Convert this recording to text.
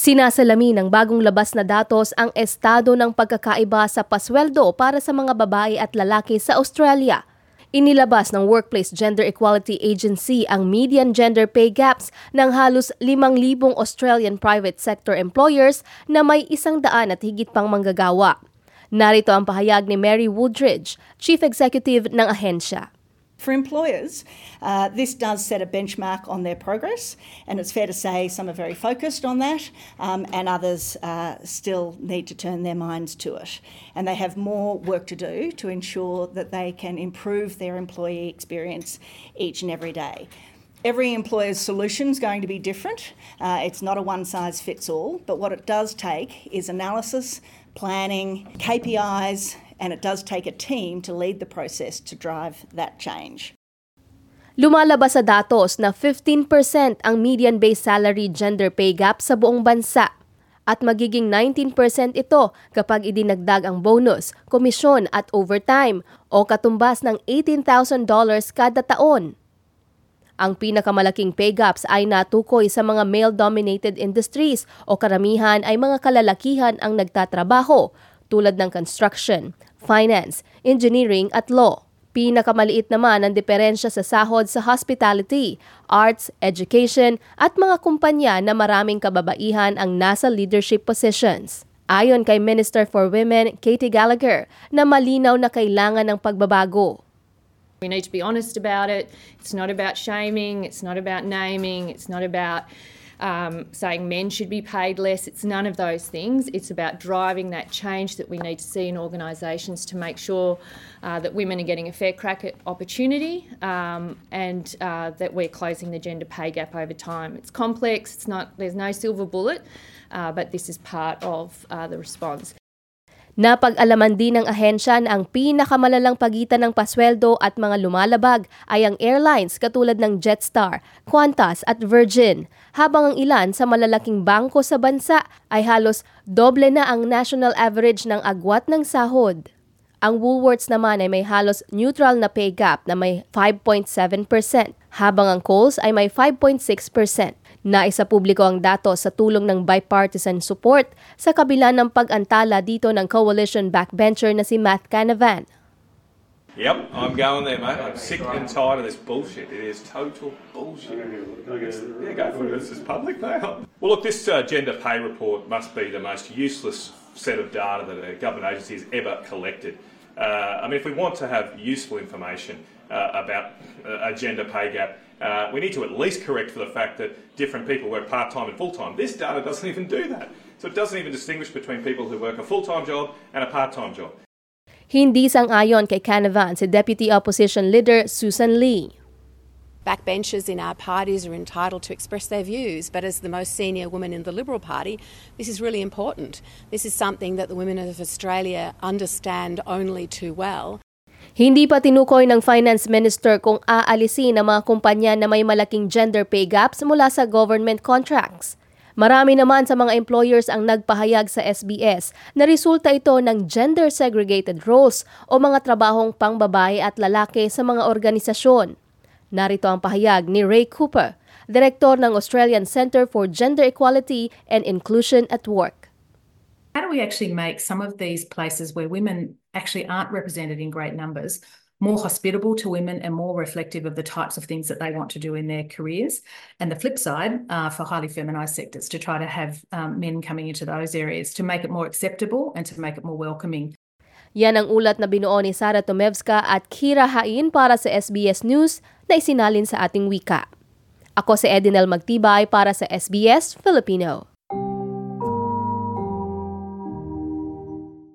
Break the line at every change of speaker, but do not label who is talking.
Sinasalamin ng bagong labas na datos ang estado ng pagkakaiba sa pasweldo para sa mga babae at lalaki sa Australia. Inilabas ng Workplace Gender Equality Agency ang median gender pay gaps ng halos 5,000 Australian private sector employers na may isang daan at higit pang manggagawa. Narito ang pahayag ni Mary Woodridge, Chief Executive ng ahensya.
For employers, uh, this does set a benchmark on their progress, and it's fair to say some are very focused on that, um, and others uh, still need to turn their minds to it. And they have more work to do to ensure that they can improve their employee experience each and every day. Every employer's solution is going to be different. Uh, it's not a one size fits all, but what it does take is analysis, planning, KPIs, and it does take a team to lead the process to drive that change.
Lumalabas sa datos na 15% ang median base salary gender pay gap sa buong bansa at magiging 19% ito kapag idinagdag ang bonus, komisyon at overtime o katumbas ng $18,000 kada taon. Ang pinakamalaking pay gaps ay natukoy sa mga male-dominated industries o karamihan ay mga kalalakihan ang nagtatrabaho tulad ng construction, finance, engineering at law. Pinakamaliit naman ang diferensya sa sahod sa hospitality, arts, education at mga kumpanya na maraming kababaihan ang nasa leadership positions. Ayon kay Minister for Women, Katie Gallagher, na malinaw na kailangan ng pagbabago.
We need to be honest about it. It's not about shaming, it's not about naming, it's not about um, saying men should be paid less. It's none of those things. It's about driving that change that we need to see in organisations to make sure uh, that women are getting a fair crack at opportunity um, and uh, that we're closing the gender pay gap over time. It's complex. It's not. There's no silver bullet, uh, but this is part of uh, the response.
Napag-alaman din ng ahensya na ang pinakamalalang pagitan ng pasweldo at mga lumalabag ay ang airlines katulad ng Jetstar, Qantas at Virgin, habang ang ilan sa malalaking bangko sa bansa ay halos doble na ang national average ng agwat ng sahod. Ang Woolworths naman ay may halos neutral na pay gap na may 5.7%, habang ang Coles ay may 5.6%. Naisa publiko ang datos sa tulong ng bipartisan support sa kabila ng pag-antala dito ng coalition backbencher na si Matt Canavan.
Yep, I'm going there, mate. I'm sick and tired of this bullshit. It is total bullshit. Yeah, go for it. This is public now. Well, look, this uh, gender pay report must be the most useless set of data that a government agency has ever collected. Uh, I mean, if we want to have useful information uh, about a gender pay gap, uh, we need to at least correct for the fact that different people work part time and full time. This data doesn't even do that. So it doesn't even distinguish between people who work a full time job and a part time job.
Hindi sang-ayon kay Canavan si Deputy Opposition Leader Susan Lee.
Backbenchers in our parties are entitled to express their views, but as the most senior woman in the Liberal Party, this is really important. This is something that the women of Australia understand only too well.
Hindi pa tinukoy ng Finance Minister kung aalisin ang mga kumpanya na may malaking gender pay gaps mula sa government contracts. Marami naman sa mga employers ang nagpahayag sa SBS na resulta ito ng gender segregated roles o mga trabahong pangbabae at lalaki sa mga organisasyon. Narito ang pahayag ni Ray Cooper, Direktor ng Australian Centre for Gender Equality and Inclusion at Work.
How do we actually make some of these places where women actually aren't represented in great numbers more hospitable to women and more reflective of the types of things that they want to do in their careers. And the flip side uh, for highly feminised sectors to try to have um, men coming into those areas to make it more acceptable and to make it more welcoming.
Yan ang ulat na binuo ni Sara Tomevska at Kira Hain para sa SBS News na isinalin sa ating wika. Ako si Edinel Magtibay para sa SBS Filipino.